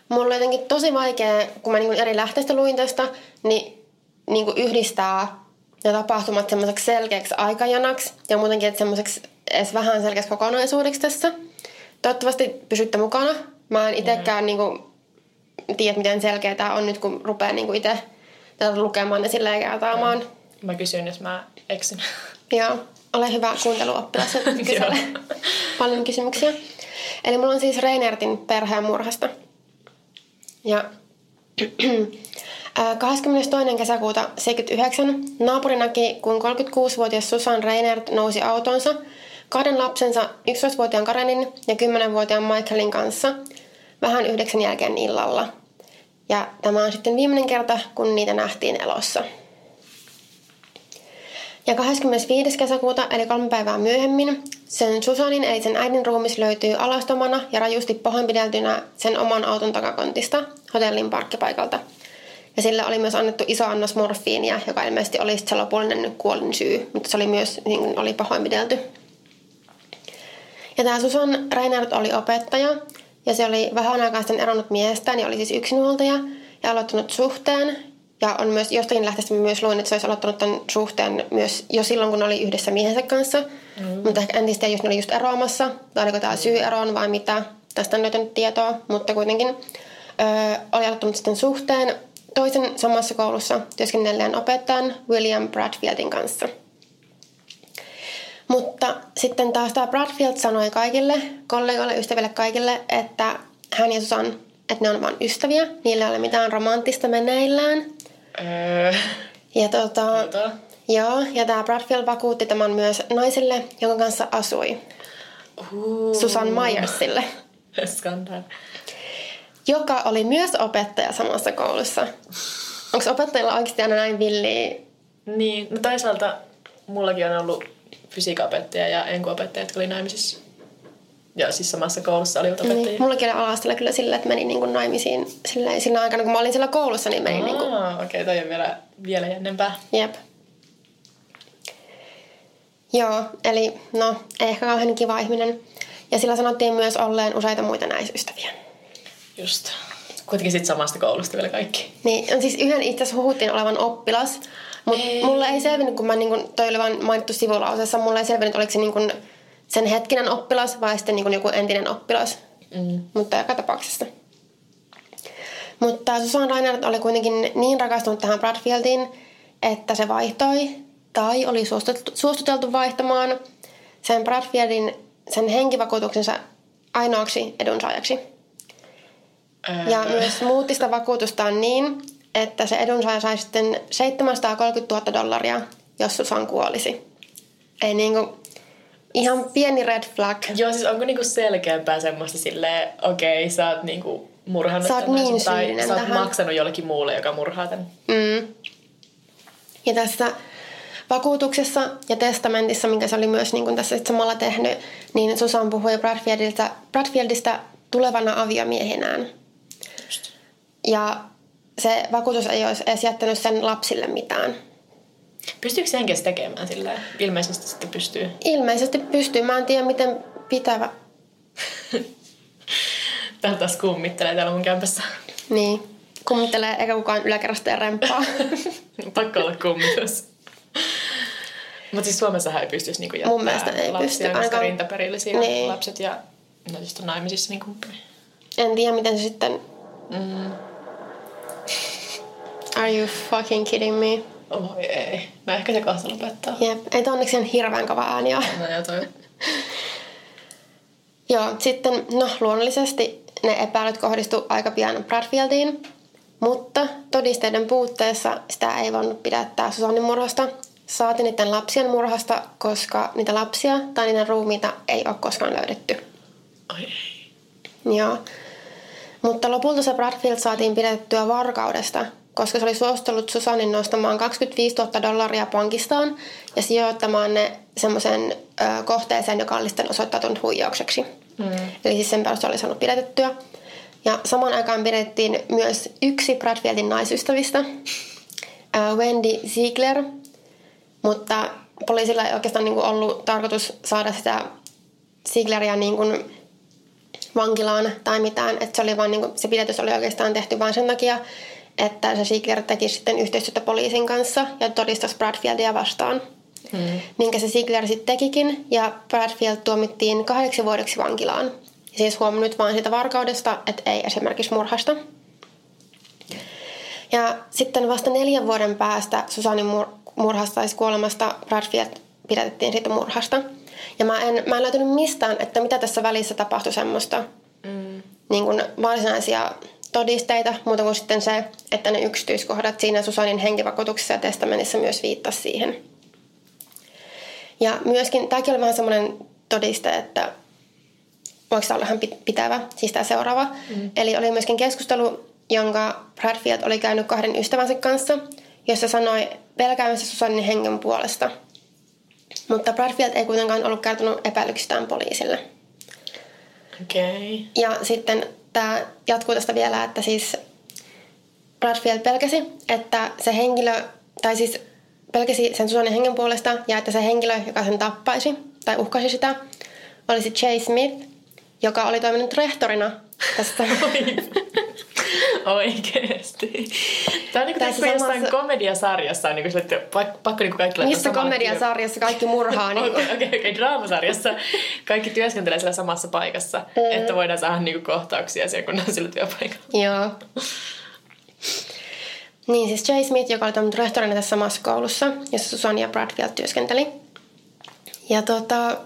Mulla oli jotenkin tosi vaikea, kun mä niinku eri lähteistä luin tästä, niin niinku yhdistää ne tapahtumat semmoiseksi selkeäksi aikajanaksi ja muutenkin, että semmoiseksi edes vähän selkeäksi kokonaisuudeksi tässä. Toivottavasti pysytte mukana. Mä en itsekään mm. niinku tiedä, miten selkeä tää on nyt, kun rupeaa niinku itse tätä lukemaan ja silleen kertaamaan. Mm. Mä kysyn, jos mä eksyn. (laughs) Joo, ole hyvä kuunteluoppilas, että (laughs) kysele paljon kysymyksiä. Eli mulla on siis Reinertin perheen murhasta. Ja (clears throat) 22. kesäkuuta 79 naapuri näki, kun 36-vuotias Susan Reinert nousi autonsa kahden lapsensa 11-vuotiaan Karenin ja 10-vuotiaan Michaelin kanssa vähän yhdeksän jälkeen illalla. Ja tämä on sitten viimeinen kerta, kun niitä nähtiin elossa. Ja 25. kesäkuuta, eli kolme päivää myöhemmin, sen Susanin eli sen äidin ruumis löytyy alastomana ja rajusti pahoinpideltynä sen oman auton takakontista hotellin parkkipaikalta. Ja sille oli myös annettu iso annos morfiinia, joka ilmeisesti oli se lopullinen kuolin syy, mutta se oli myös niin oli pahoinpidelty. Ja tämä Susan Reinhardt oli opettaja, ja se oli vähän aikaa sitten eronnut miestään, ja oli siis yksinhuoltaja, ja aloittanut suhteen, ja on myös jostakin lähteestä myös luin, että se olisi aloittanut tämän suhteen myös jo silloin, kun oli yhdessä miehensä kanssa. Mm. Mutta ehkä en tiedä, jos ne oli just eroamassa, tai oliko tämä syy eroon vai mitä. Tästä en löytänyt tietoa, mutta kuitenkin öö, oli aloittanut sitten suhteen toisen samassa koulussa työskennelleen opettajan William Bradfieldin kanssa. Mutta sitten taas tämä Bradfield sanoi kaikille, kollegoille, ystäville kaikille, että hän ja Susan, että ne on vain ystäviä. Niillä ei ole mitään romanttista meneillään. Öö. Ja tota, Tota. joo, ja tämä Bradfield vakuutti tämän myös naiselle, jonka kanssa asui. Uh. Susan Myersille, (laughs) Skandaali. Joka oli myös opettaja samassa koulussa. Onko opettajilla oikeasti aina näin villiä? Niin, no toisaalta mullakin on ollut fysiikaopettaja ja enkuopettaja, jotka oli naimisissa. Ja siis samassa koulussa oli opettajia. Niin, mullakin oli ala kyllä sillä, että meni niin kuin naimisiin silleen, sillä aikana, kun mä olin siellä koulussa, niin meni niin kuin, Aa, okei, okay, toi on vielä, vielä jännempää. jep. Joo, eli no, ei ehkä kauhean kiva ihminen. Ja sillä sanottiin myös olleen useita muita naisystäviä. Just. Kuitenkin sit samasta koulusta vielä kaikki. Niin, on siis yhden itse asiassa huhuttiin olevan oppilas, mutta mulle ei selvinnyt, kun mä niin kun, toi oli vain mainittu sivulauseessa, mulle ei selvinnyt, oliko se niin kun sen hetkinen oppilas vai sitten niin kun joku entinen oppilas. Mm. Mutta joka tapauksessa. Mutta Susan Reinhardt oli kuitenkin niin rakastunut tähän Bradfieldiin, että se vaihtoi tai oli suostuteltu, suostuteltu vaihtamaan sen Bradfieldin sen henkivakuutuksensa ainoaksi edunsaajaksi. Ja myös muutti sitä vakuutustaan niin, että se edunsaaja sai sitten 730 000 dollaria, jos Susan kuolisi. Ei niinku, ihan pieni red flag. Joo, siis onko niinku selkeämpää semmoista silleen, okei, sä oot niinku murhannut Sä oot tämän niin tai sä oot tähän. maksanut jollekin muulle, joka murhaa tämän. Mm. Ja tässä vakuutuksessa ja testamentissa, minkä se oli myös niin kuin tässä sit samalla tehnyt, niin Susan puhui Bradfieldista, Bradfieldista tulevana aviomiehenään. Ja se vakuutus ei olisi edes jättänyt sen lapsille mitään. Pystyykö se henkes tekemään silleen? Ilmeisesti sitten pystyy. Ilmeisesti pystyy. Mä en tiedä, miten pitävä. (laughs) Täällä taas kummittelee täällä mun kämpässä. Niin. Kummittelee eikä kukaan yläkerrasta ja rempaa. (laughs) Pakko olla kummitus. Mutta siis Suomessahan ei pystyisi niinku jättää Mun mielestä ei lapsia, pysty, koska ainakaan- rintaperillisiä Niin. lapset ja no siis on naimisissa niin kumppani. en tiedä, miten se sitten... Mm. Are you fucking kidding me? Oi ei. No ehkä se kohta lopettaa. Jep, ei onneksi ihan hirveän kova ääni ole. No joo, toi. (laughs) Joo, sitten no luonnollisesti ne epäilyt kohdistu aika pian Bradfieldiin, mutta todisteiden puutteessa sitä ei voinut pidättää Susannin murhasta, saati niiden lapsien murhasta, koska niitä lapsia tai niiden ruumiita ei ole koskaan löydetty. Oi ei. Joo. Mutta lopulta se Bradfield saatiin pidettyä varkaudesta, koska se oli suostellut Susannin nostamaan 25 000 dollaria pankistaan ja sijoittamaan ne semmoiseen ö, kohteeseen, joka oli sitten osoittautunut huijaukseksi. Mm. Eli siis sen perusteella oli saanut pidätettyä. Ja samaan aikaan pidettiin myös yksi Bradfieldin naisystävistä, Wendy Ziegler, mutta poliisilla ei oikeastaan niin kuin ollut tarkoitus saada sitä Ziegleria niin kuin vankilaan tai mitään. Että se, oli vaan, niin kuin, se pidätys oli oikeastaan tehty vain sen takia, että se Ziegler teki sitten yhteistyötä poliisin kanssa ja todistaisi Bradfieldia vastaan. Hmm. Minkä se Ziegler sitten tekikin ja Bradfield tuomittiin kahdeksi vuodeksi vankilaan. Ja siis huom nyt vaan siitä varkaudesta, että ei esimerkiksi murhasta. Ja sitten vasta neljän vuoden päästä Susanin mur- murhasta tai kuolemasta Bradfield pidätettiin siitä murhasta. Ja mä en, mä en löytänyt mistään, että mitä tässä välissä tapahtui semmoista mm. niin kuin varsinaisia todisteita, muuta kuin sitten se, että ne yksityiskohdat siinä Susanin henkivakuutuksessa ja testamentissa myös viittasi siihen. Ja myöskin, tämäkin oli vähän semmoinen todiste, että voiko tämä olla ihan pitävä, siis tämä seuraava. Mm. Eli oli myöskin keskustelu, jonka Bradfield oli käynyt kahden ystävänsä kanssa, jossa sanoi pelkäämässä Susanin hengen puolesta. Mutta Bradfield ei kuitenkaan ollut kertonut epäilyksistään poliisille. Okei. Okay. Ja sitten tämä jatkuu tästä vielä, että siis Bradfield pelkäsi, että se henkilö, tai siis pelkäsi sen Susanin hengen puolesta ja että se henkilö, joka sen tappaisi tai uhkasi sitä, olisi Jay Smith, joka oli toiminut rehtorina tässä. (laughs) Oikeesti. Tämä on niin kuin samassa... jossain komediasarjassa on niin kuin, että pakko, pakko niin kuin kaikki Missä komediasarjassa kaikki murhaa? (laughs) Niin Okei, okei, okei, draamasarjassa kaikki työskentelee siellä samassa paikassa, mm. että voidaan saada niin kuin kohtauksia siellä, kun on sillä työpaikalla. Joo. Niin, siis Jay Smith, joka oli toiminut rehtorina tässä samassa koulussa, jossa Susan ja Bradfield työskenteli. Ja tota,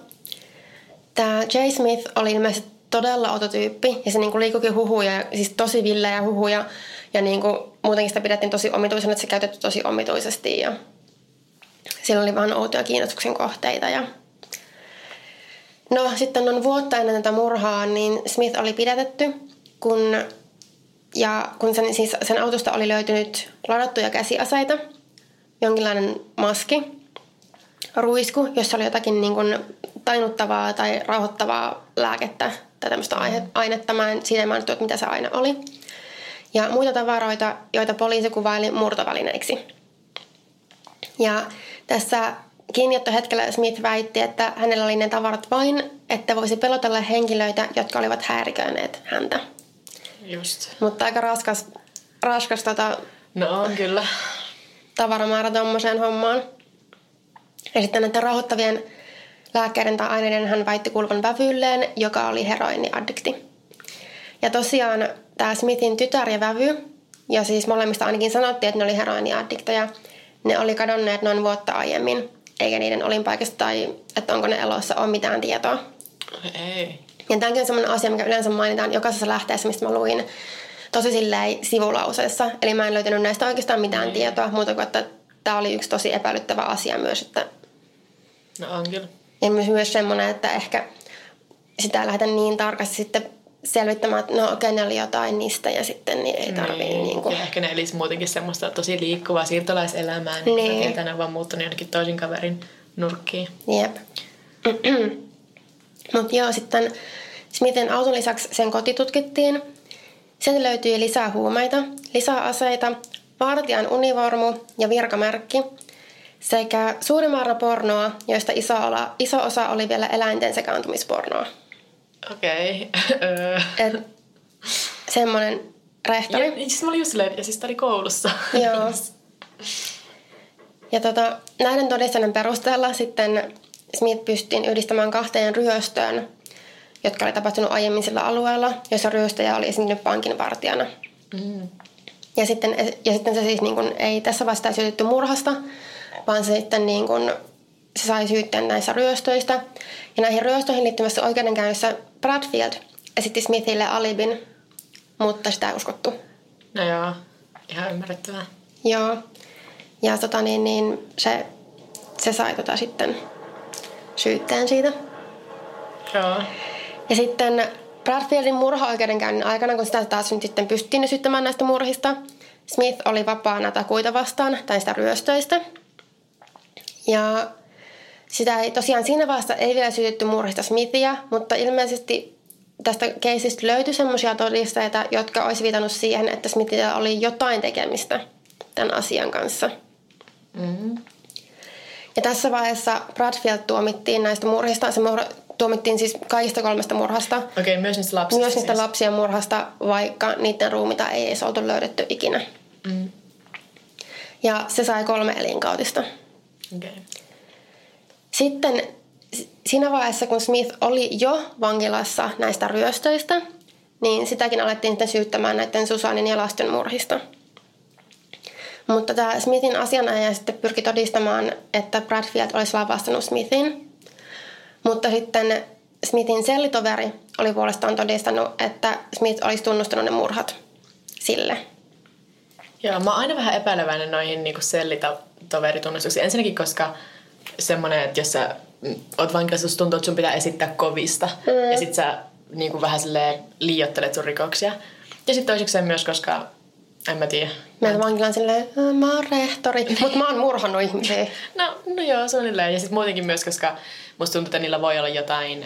tämä Jay Smith oli ilmeisesti todella ototyyppi. Ja se niinku liikukin huhuja, siis tosi villejä huhuja. Ja niinku, muutenkin sitä pidettiin tosi omituisena, että se käytetty tosi omituisesti. Ja sillä oli vaan outoja kiinnostuksen kohteita. Ja No sitten noin vuotta ennen tätä murhaa, niin Smith oli pidätetty, kun, ja kun sen, siis sen autosta oli löytynyt ladattuja käsiaseita, jonkinlainen maski, ruisku, jossa oli jotakin niin kuin tainuttavaa tai rauhoittavaa lääkettä tai tämmöistä mm. ainetta. Mä en, siitä en mainittu, että mitä se aine oli. Ja muita tavaroita, joita poliisi kuvaili murtovälineiksi. Ja tässä kiinniottohetkellä Smith väitti, että hänellä oli ne tavarat vain, että voisi pelotella henkilöitä, jotka olivat häiriköineet häntä. Just. Mutta aika raskas, raskas tota, no on kyllä. tavaramäärä tuommoiseen hommaan. Ja sitten näiden rauhoittavien lääkkeiden tai aineiden hän väitti kuuluvan vävyylleen, joka oli heroiniaddikti. Ja tosiaan tämä Smithin tytär ja vävy, ja siis molemmista ainakin sanottiin, että ne oli heroiniaddikteja, ne oli kadonneet noin vuotta aiemmin, eikä niiden olinpaikasta tai että onko ne elossa ole mitään tietoa. Ei. Ja tämäkin on sellainen asia, mikä yleensä mainitaan jokaisessa lähteessä, mistä mä luin tosi silleen sivulauseessa. Eli mä en löytänyt näistä oikeastaan mitään ei. tietoa, muuta kuin että tämä oli yksi tosi epäilyttävä asia myös, että No on kyllä. Ja myös, myös semmoinen, että ehkä sitä lähdetä niin tarkasti sitten selvittämään, että no okei, ne oli jotain niistä ja sitten niin ei tarvii niin, niin kuin... Ja ehkä ne elisi muutenkin semmoista tosi liikkuvaa siirtolaiselämää, niin, niin. tietää ne vaan muuttunut jonnekin toisin kaverin nurkkiin. Jep. (clears throat) Mutta joo, sitten Smithin auton lisäksi sen koti tutkittiin. Sieltä löytyi lisää huumeita, lisää aseita, vartijan univormu ja virkamerkki – sekä suuri määrä pornoa, joista iso, ola, iso osa oli vielä eläinten sekaantumispornoa. Okei. (laughs) Okay. semmoinen rehtori. Ja, siis mä olin just silleen, ja siis oli koulussa. (laughs) Joo. Ja tota, näiden todisteiden perusteella sitten Smith pystyttiin yhdistämään kahteen ryöstöön, jotka oli tapahtunut aiemmin sillä alueella, jossa ryöstäjä oli esiintynyt pankinvartijana. Mm. Ja sitten, ja sitten se siis niin kuin, ei tässä vaiheessa syytetty murhasta, vaan se sitten niin kuin, se sai syytteen näissä ryöstöistä. Ja näihin ryöstöihin liittyvässä oikeudenkäynnissä Bradfield esitti Smithille alibin, mutta sitä ei uskottu. No joo, ihan ymmärrettävää. Joo. Ja tota niin, niin se, se sai tota sitten syytteen siitä. Joo. Ja sitten Bradfieldin murha-oikeudenkäynnin aikana, kun sitä taas nyt sitten pystyttiin syyttämään näistä murhista, Smith oli vapaana takuita vastaan tai sitä ryöstöistä. Ja sitä ei tosiaan siinä vaiheessa ei vielä syytetty murhista Smithia, mutta ilmeisesti tästä keisistä löytyi sellaisia todisteita, jotka olisi viitannut siihen, että Smithillä oli jotain tekemistä tämän asian kanssa. Mm-hmm. Ja tässä vaiheessa Bradfield tuomittiin näistä murhista. Se murha, tuomittiin siis kaikista kolmesta murhasta. Okei, okay, myös niistä lapsista Myös niistä siis. lapsien murhasta, vaikka niiden ruumita ei edes oltu löydetty ikinä. Mm. Ja se sai kolme elinkautista. Okay. Sitten siinä vaiheessa, kun Smith oli jo vankilassa näistä ryöstöistä, niin sitäkin alettiin sitten syyttämään näiden Susanin ja lasten murhista. Mutta tämä Smithin asianajaja sitten pyrki todistamaan, että Bradfield olisi lavastanut Smithin. Mutta sitten Smithin sellitoveri oli puolestaan todistanut, että Smith olisi tunnustanut ne murhat sille. Joo, mä oon aina vähän epäileväinen noihin niin sellitoveritunnustuksiin. Ensinnäkin, koska semmoinen, että jos sä oot vankilassa, tuntuu, että sun pitää esittää kovista. Mm. Ja sit sä niin kuin vähän silleen liiottelet sun rikoksia. Ja sitten toisekseen myös, koska en mä tiedä. Meillä vankilaan silleen, mä oon rehtori, (laughs) mutta mä oon murhannut ihmisiä. No, no joo, suunnilleen. Ja sitten muutenkin myös, koska musta tuntuu, että niillä voi olla jotain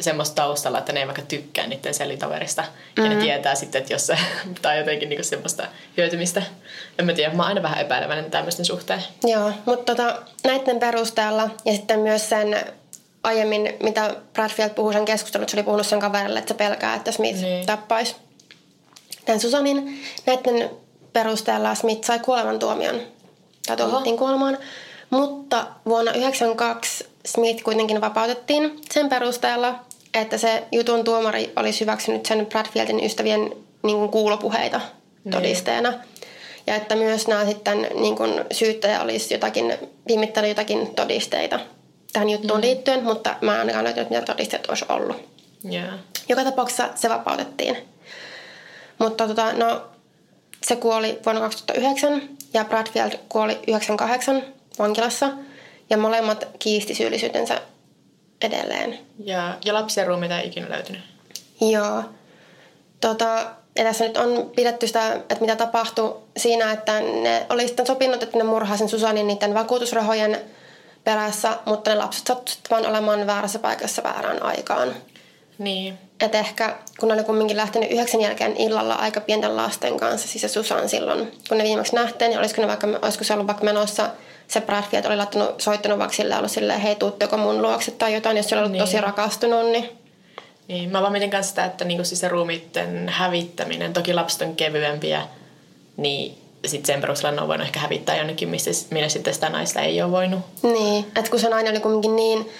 semmoista taustalla, että ne ei vaikka tykkää niiden selitoverista. Mm-hmm. Ja ne tietää sitten, että jos se, (laughs) tai jotenkin niinku semmoista hyötymistä. En mä tiedä, mä oon aina vähän epäileväinen tämmöisten suhteen. Joo, mutta tota, näiden perusteella ja sitten myös sen aiemmin, mitä Bradfield puhui sen keskustelun, se oli puhunut sen kaverille, että se pelkää, että Smith niin. tappaisi tämän Susanin. Näiden perusteella Smith sai kuolemantuomion, tai tuomittiin kuolemaan. Mutta vuonna 1992 Smith kuitenkin vapautettiin sen perusteella, että se jutun tuomari olisi hyväksynyt sen Bradfieldin ystävien niin kuin kuulopuheita todisteena. Niin. Ja että myös nämä sitten niin kuin syyttäjä olisi jotakin, viimittänyt jotakin todisteita tähän juttuun mm. liittyen, mutta mä en ainakaan löytänyt, mitä todisteet olisi ollut. Yeah. Joka tapauksessa se vapautettiin. Mutta tota, no, se kuoli vuonna 2009 ja Bradfield kuoli 98 vankilassa ja molemmat kiisti syyllisyytensä edelleen. Ja, ja lapsien ruumiita ei ikinä löytynyt? Joo. Tota, ja tässä nyt on pidetty sitä, että mitä tapahtui siinä, että ne oli sitten sopinut, että ne murhaa sen Susanin niiden vakuutusrahojen perässä, mutta ne lapset sattuivat vaan olemaan väärässä paikassa väärään aikaan. Niin. Että ehkä kun ne oli kumminkin lähtenyt yhdeksän jälkeen illalla aika pienten lasten kanssa, siis se Susan silloin, kun ne viimeksi nähtiin, niin olisiko, ne vaikka, olisiko se ollut vaikka menossa se Bradfield oli laittanut, soittanut vaikka sille ollut silleen, hei tuutteko mun luokse tai jotain, jos se oli ollut niin. tosi rakastunut, niin... Niin, mä vaan mietin kanssa sitä, että niinku siis se ruumiitten hävittäminen, toki lapset on kevyempiä, niin sitten sen perusteella ne on voinut ehkä hävittää jonnekin, missä, minne sitten sitä naista ei ole voinut. Niin, että kun se nainen oli kumminkin niin,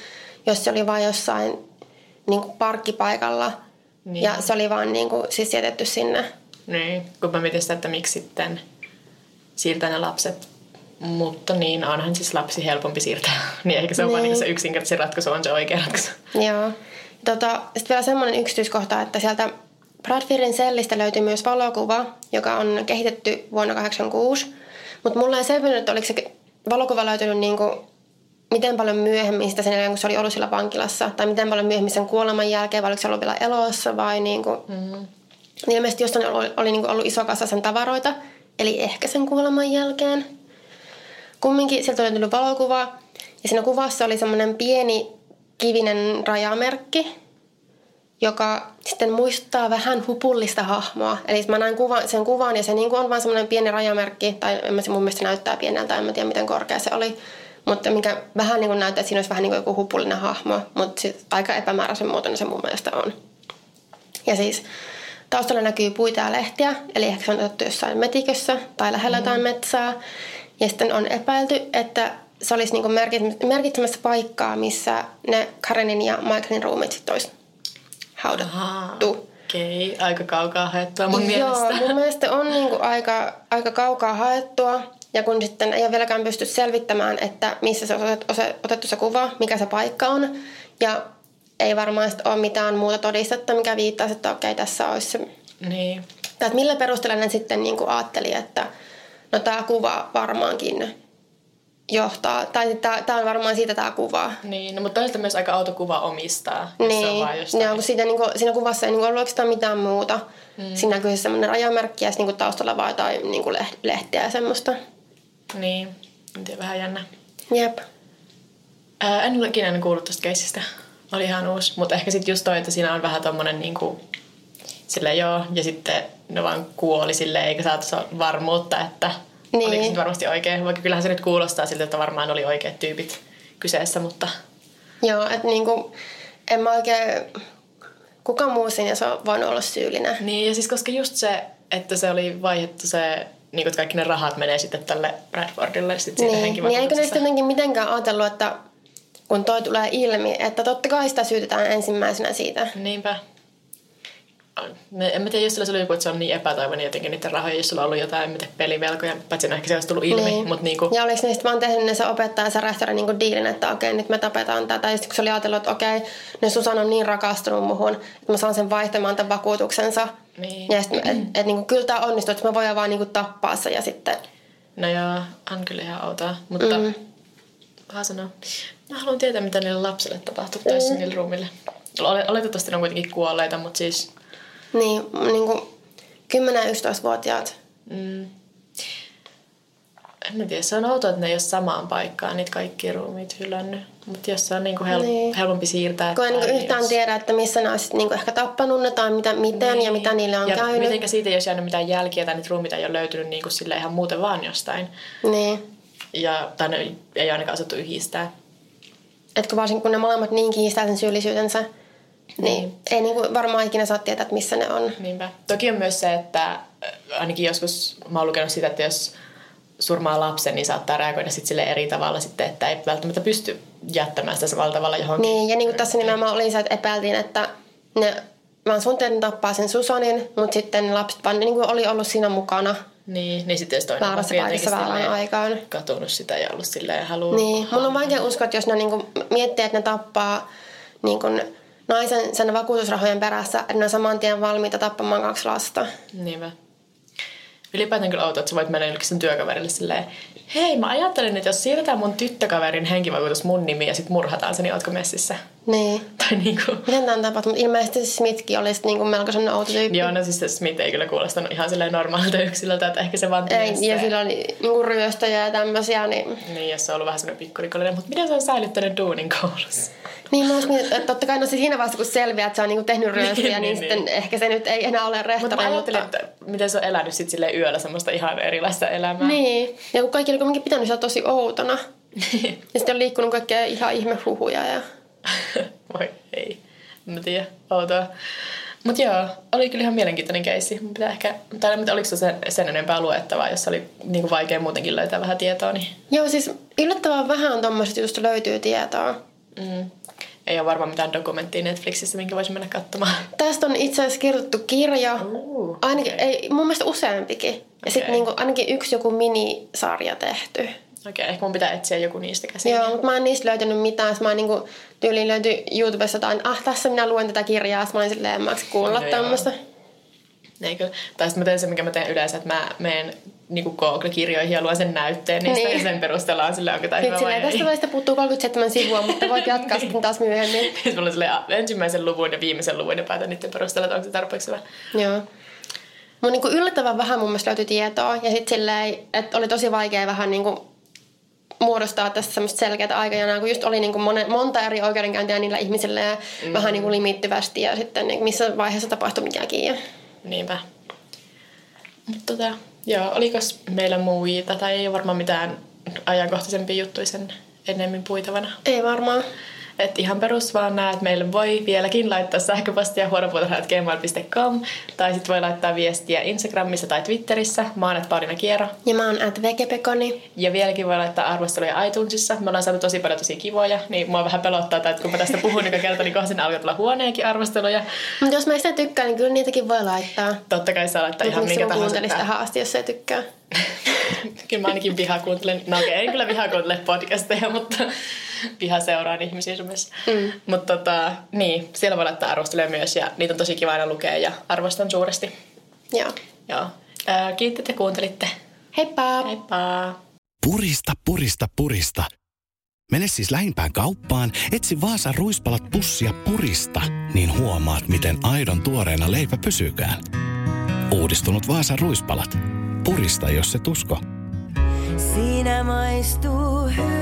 jos se oli vain jossain niin kuin parkkipaikalla niin. ja se oli vaan niin kuin, siis jätetty sinne. Niin, kun mä mietin sitä, että miksi sitten siirtää ne lapset mutta niin, onhan siis lapsi helpompi siirtää. (laughs) niin ehkä se on niin. vaan se yksinkertaisen ratkaisu on se oikea ratkaisu. Joo. Tota, Sitten vielä semmoinen yksityiskohta, että sieltä Bradfieldin sellistä löytyy myös valokuva, joka on kehitetty vuonna 1986. Mutta mulla ei selvinnyt, että oliko se valokuva löytynyt niin kuin, miten paljon myöhemmin sitä sen jälkeen, kun se oli ollut siellä vankilassa. Tai miten paljon myöhemmin sen kuoleman jälkeen, vai oliko se ollut vielä elossa vai niin kuin, mm-hmm. niin ilmeisesti jostain oli, oli niin kuin ollut iso kasa sen tavaroita. Eli ehkä sen kuoleman jälkeen kumminkin sieltä oli tullut valokuva ja siinä kuvassa oli semmoinen pieni kivinen rajamerkki, joka sitten muistuttaa vähän hupullista hahmoa. Eli mä näin kuva, sen kuvan ja se niin on vain semmoinen pieni rajamerkki, tai en mä se mun mielestä näyttää pieneltä, en mä tiedä miten korkea se oli. Mutta mikä vähän niin kuin näyttää, että siinä olisi vähän niin kuin joku hupullinen hahmo, mutta sit aika epämääräisen muotoinen se mun mielestä on. Ja siis taustalla näkyy puita ja lehtiä, eli ehkä se on otettu jossain metikössä tai lähellä mm. jotain metsää. Ja sitten on epäilty, että se olisi niin merkitsemässä paikkaa, missä ne Karenin ja Michaelin ruumit sitten olisi haudattu. Okei, okay. aika kaukaa haettua mun Joo, mielestä. mun mielestä on niin kuin aika, aika kaukaa haettua. Ja kun sitten ei ole vieläkään pysty selvittämään, että missä se on otettu se kuva, mikä se paikka on. Ja ei varmaan ole mitään muuta todistetta, mikä viittaa, että okei, tässä olisi se. Niin. Tai että millä perusteella ne sitten niin kuin ajatteli, että no tämä kuva varmaankin johtaa, tai tämä on varmaan siitä tämä kuva. Niin, no, mutta toisaalta myös aika autokuva omistaa. jos Se on Niin, vaan jostain. kun siitä, niin kuin, siinä kuvassa ei niin kuin ollut oikeastaan mitään muuta. Mm. Siinä näkyy semmoinen rajamerkki ja sitten niin kuin taustalla vaan jotain niin kuin leht- lehtiä ja semmoista. Niin, en tiedä, vähän jännä. Jep. Ää, en ole ikinä kuullut tästä keisistä. Oli ihan uusi. Mutta ehkä sitten just toi, että siinä on vähän tommonen niinku... Silleen joo, ja sitten ne vaan kuoli silleen, eikä saatu sa- varmuutta, että Niin. oliko se nyt varmasti oikein. Vaikka kyllähän se nyt kuulostaa siltä, että varmaan oli oikeat tyypit kyseessä, mutta Joo, että niin kuin, en mä oikein... Kuka muu siinä se on voinut olla syyllinen? Niin, ja siis koska just se, että se oli vaihdettu se, niin että kaikki ne rahat menee sitten tälle Bradfordille sit siitä Niin, niin eikö sitten jotenkin mitenkään ajatellut, että kun toi tulee ilmi, että totta kai sitä syytetään ensimmäisenä siitä. Niinpä. Ne, en mä tiedä, jos sillä oli joku, että se on niin epätoivoinen jotenkin niiden rahoja, jos sulla on ollut jotain mitä pelivelkoja, paitsi no ehkä se olisi tullut ilmi, niin. mutta niinku, Ja oliko sitten vaan tehnyt ne se opettaja ja se rehtori niin diilin, että okei, nyt me tapetaan tätä. Ja sitten kun se oli ajatellut, että okei, ne Susan on niin rakastunut muhun, että mä saan sen vaihtamaan tämän vakuutuksensa. Niin. Ja sitten, että et, niin kyllä tämä onnistuu, että mä voin vaan niin tappaa se ja sitten... no joo, on kyllä ihan outoa, mutta mm. vähän sanoa. Mä haluan tietää, mitä niille lapsille tapahtuu mm. tai niille ruumille. Ole- Oletettavasti ne on kuitenkin kuolleita, mutta siis Niin, niin kuin 10-11-vuotiaat. mm, en mä tiedä, se on outoa, että ne ei ole samaan paikkaan niitä kaikki ruumiit hylännyt. Mutta jos se on niinku hel- Niin. helpompi siirtää. Kun ei tai niin yhtään jos- tiedä, että missä ne on sit niin ehkä tappanut ne tai mitä, miten niin. ja mitä niille on ja käynyt. mitenkä siitä ei olisi jäänyt mitään jälkiä tai niitä ruumiita ei ole löytynyt niinku sille ihan muuten vaan jostain. Niin. Ja, tai ne ei ainakaan osattu yhdistää. Et kun varsinkin kun ne molemmat niin kiistää sen syyllisyytensä, niin, Niin. ei niin kuin varmaan ikinä saa tietää, että missä ne on. Niinpä. Toki on myös se, että äh, ainakin joskus mä oon lukenut sitä, että jos surmaa lapsen, niin saattaa reagoida sit sille eri tavalla sitten, että ei välttämättä pysty jättämään sitä samalla tavalla johonkin. Niin, ja niin kuin tässä nimenomaan oli se, että epäiltiin, että ne vaan suunniteltiin tappaa sen Susanin, mutta sitten lapset vaan niin kuin oli ollut siinä mukana. Niin, niin sitten jos toinen Väärässä on paikassa väärään aikaan. katunut sitä ja ollut silleen halua. Niin, mun on vaikea uskoa, että jos ne niin kuin miettii, että ne tappaa niin kuin naisen sen vakuutusrahojen perässä, että ne on saman tien valmiita tappamaan kaksi lasta. Niinpä. Ylipäätään kyllä outoa, että sä voit mennä jollekin sen työkaverille silleen, hei mä ajattelin, että jos siirretään mun tyttökaverin henkivakuutus mun nimi ja sit murhataan se, niin ootko messissä? Niin. (laughs) Tai niinku... Miten tämä on tapahtunut? Ilmeisesti Smithkin oli sitten niin melko sellainen outo tyyppi. Joo, no siis se Smith ei kyllä kuulostanut ihan silleen normaalilta yksilöltä, että ehkä se vaan Ei, tiesi ja se. sillä oli niinku ryöstöjä ja tämmöisiä, niin... Niin, jos se on ollut vähän semmoinen pikkurikollinen, mutta miten se on säilyttänyt duunin koulussa? Niin mä olisin, että totta kai no siis siinä vaiheessa, kun selviää, että se on niinku tehnyt ryöstöjä, niin, Niin, sitten niin. ehkä se nyt ei enää ole Mutta rehtori. mä ajattelin, että miten se on elänyt sit silleen yöllä semmoista ihan erilaista elämää. Niin, ja kun kaikki oli kuitenkin pitänyt sitä tosi outona. (laughs) ja sitten on liikkunut kaikkea ihan ihmehuhuja. Ja... (laughs) Voi ei. Mä tiedä, outoa. Mut joo, oli kyllä ihan mielenkiintoinen keissi. Mun Pitää ehkä, tai mutta oliko se sen, sen enempää luettavaa, jos oli niinku vaikea muutenkin löytää vähän tietoa, niin Joo, siis yllättävän vähän tuommoisesta jutusta löytyy tietoa. mm, ei ole varmaan mitään dokumenttia Netflixissä, minkä voisi mennä katsomaan. (laughs) Tästä on itse asiassa kirjoitettu kirja. Uh, Ainakin, ei, mun mielestä useampikin. Ja sitten niinku, ainakin yksi joku minisarja tehty. Okei, ehkä mun pitää etsiä joku niistä käsin. Joo, mutta mä en niistä löytänyt mitään. Mä niinku, tyyliin löytyi YouTubesta jotain, ah tässä minä luen tätä kirjaa. Mä olin silleen, en mä kuulla Joo. tämmöistä. Ei kyllä. Tai sitten mä teen se, mikä mä teen yleensä, että mä menen niin Google-kirjoihin ja luen sen näytteen niistä Niin. ja sen perusteella on silleen, onko tämä hyvä vai ei. tästä välistä puuttuu 37 sivua, mutta voit jatkaa (laughs) sitten taas myöhemmin. (laughs) Sitten mulla on silleen ensimmäisen luvun ja viimeisen luvun ja päätän niiden perusteella, että onko se tarpeeksi hyvä. Joo. Mun niinku yllättävän vähän mun mielestä löytyi tietoa. Ja sitten silleen, että oli tosi vaikea vähän niinku muodostaa tässä semmoista selkeää aikajanaa, kun just oli niinku monen, monta eri oikeudenkäyntiä niillä ihmisillä ja mm. vähän niinku limittyvästi ja sitten niinku missä vaiheessa tapahtui mikäkin. Ja... Niinpä. Mutta tota, joo, olikos meillä muita, tai ei varmaan mitään ajankohtaisempia juttuja sen ennemmin puitavana. Ei varmaan. Et ihan perus vaan näet, että meille voi vieläkin laittaa sähköpostia huonopuutarha.gmail.com tai sitten voi laittaa viestiä Instagramissa tai Twitterissä. Mä oon Paulina Kiero. Ja mä oon at vegepekoni. Ja vieläkin voi laittaa arvosteluja iTunesissa. Me ollaan saatu tosi paljon tosi kivoja, niin mua vähän pelottaa, että kun mä tästä puhun joka kerta, niin kohta alkaa tulla huoneenkin arvosteluja. Mutta jos mä sitä tykkään, niin kyllä niitäkin voi laittaa. Totta kai saa laittaa ihan minkä tahansa. kuuntelisi tähän asti, jos ei tykkää? (laughs) kyllä mä ainakin viha kuuntelen, no okei, okay, en kyllä viha kuuntele podcasteja, mutta (laughs) viha seuraan ihmisiä somessa. Mm. Mutta tota, niin, siellä voi laittaa arvosteluja myös ja niitä on tosi kiva aina lukea ja arvostan suuresti. Joo. Joo. Ää, kiitos, että kuuntelitte. Heippa! Heippa! Purista, purista, purista. Mene siis lähimpään kauppaan, etsi Vaasan ruispalat pussia purista, niin huomaat, miten aidon tuoreena leipä pysykään. Uudistunut Vaasan ruispalat. Purista, jos se tusko. Siinä maistuu hyvää.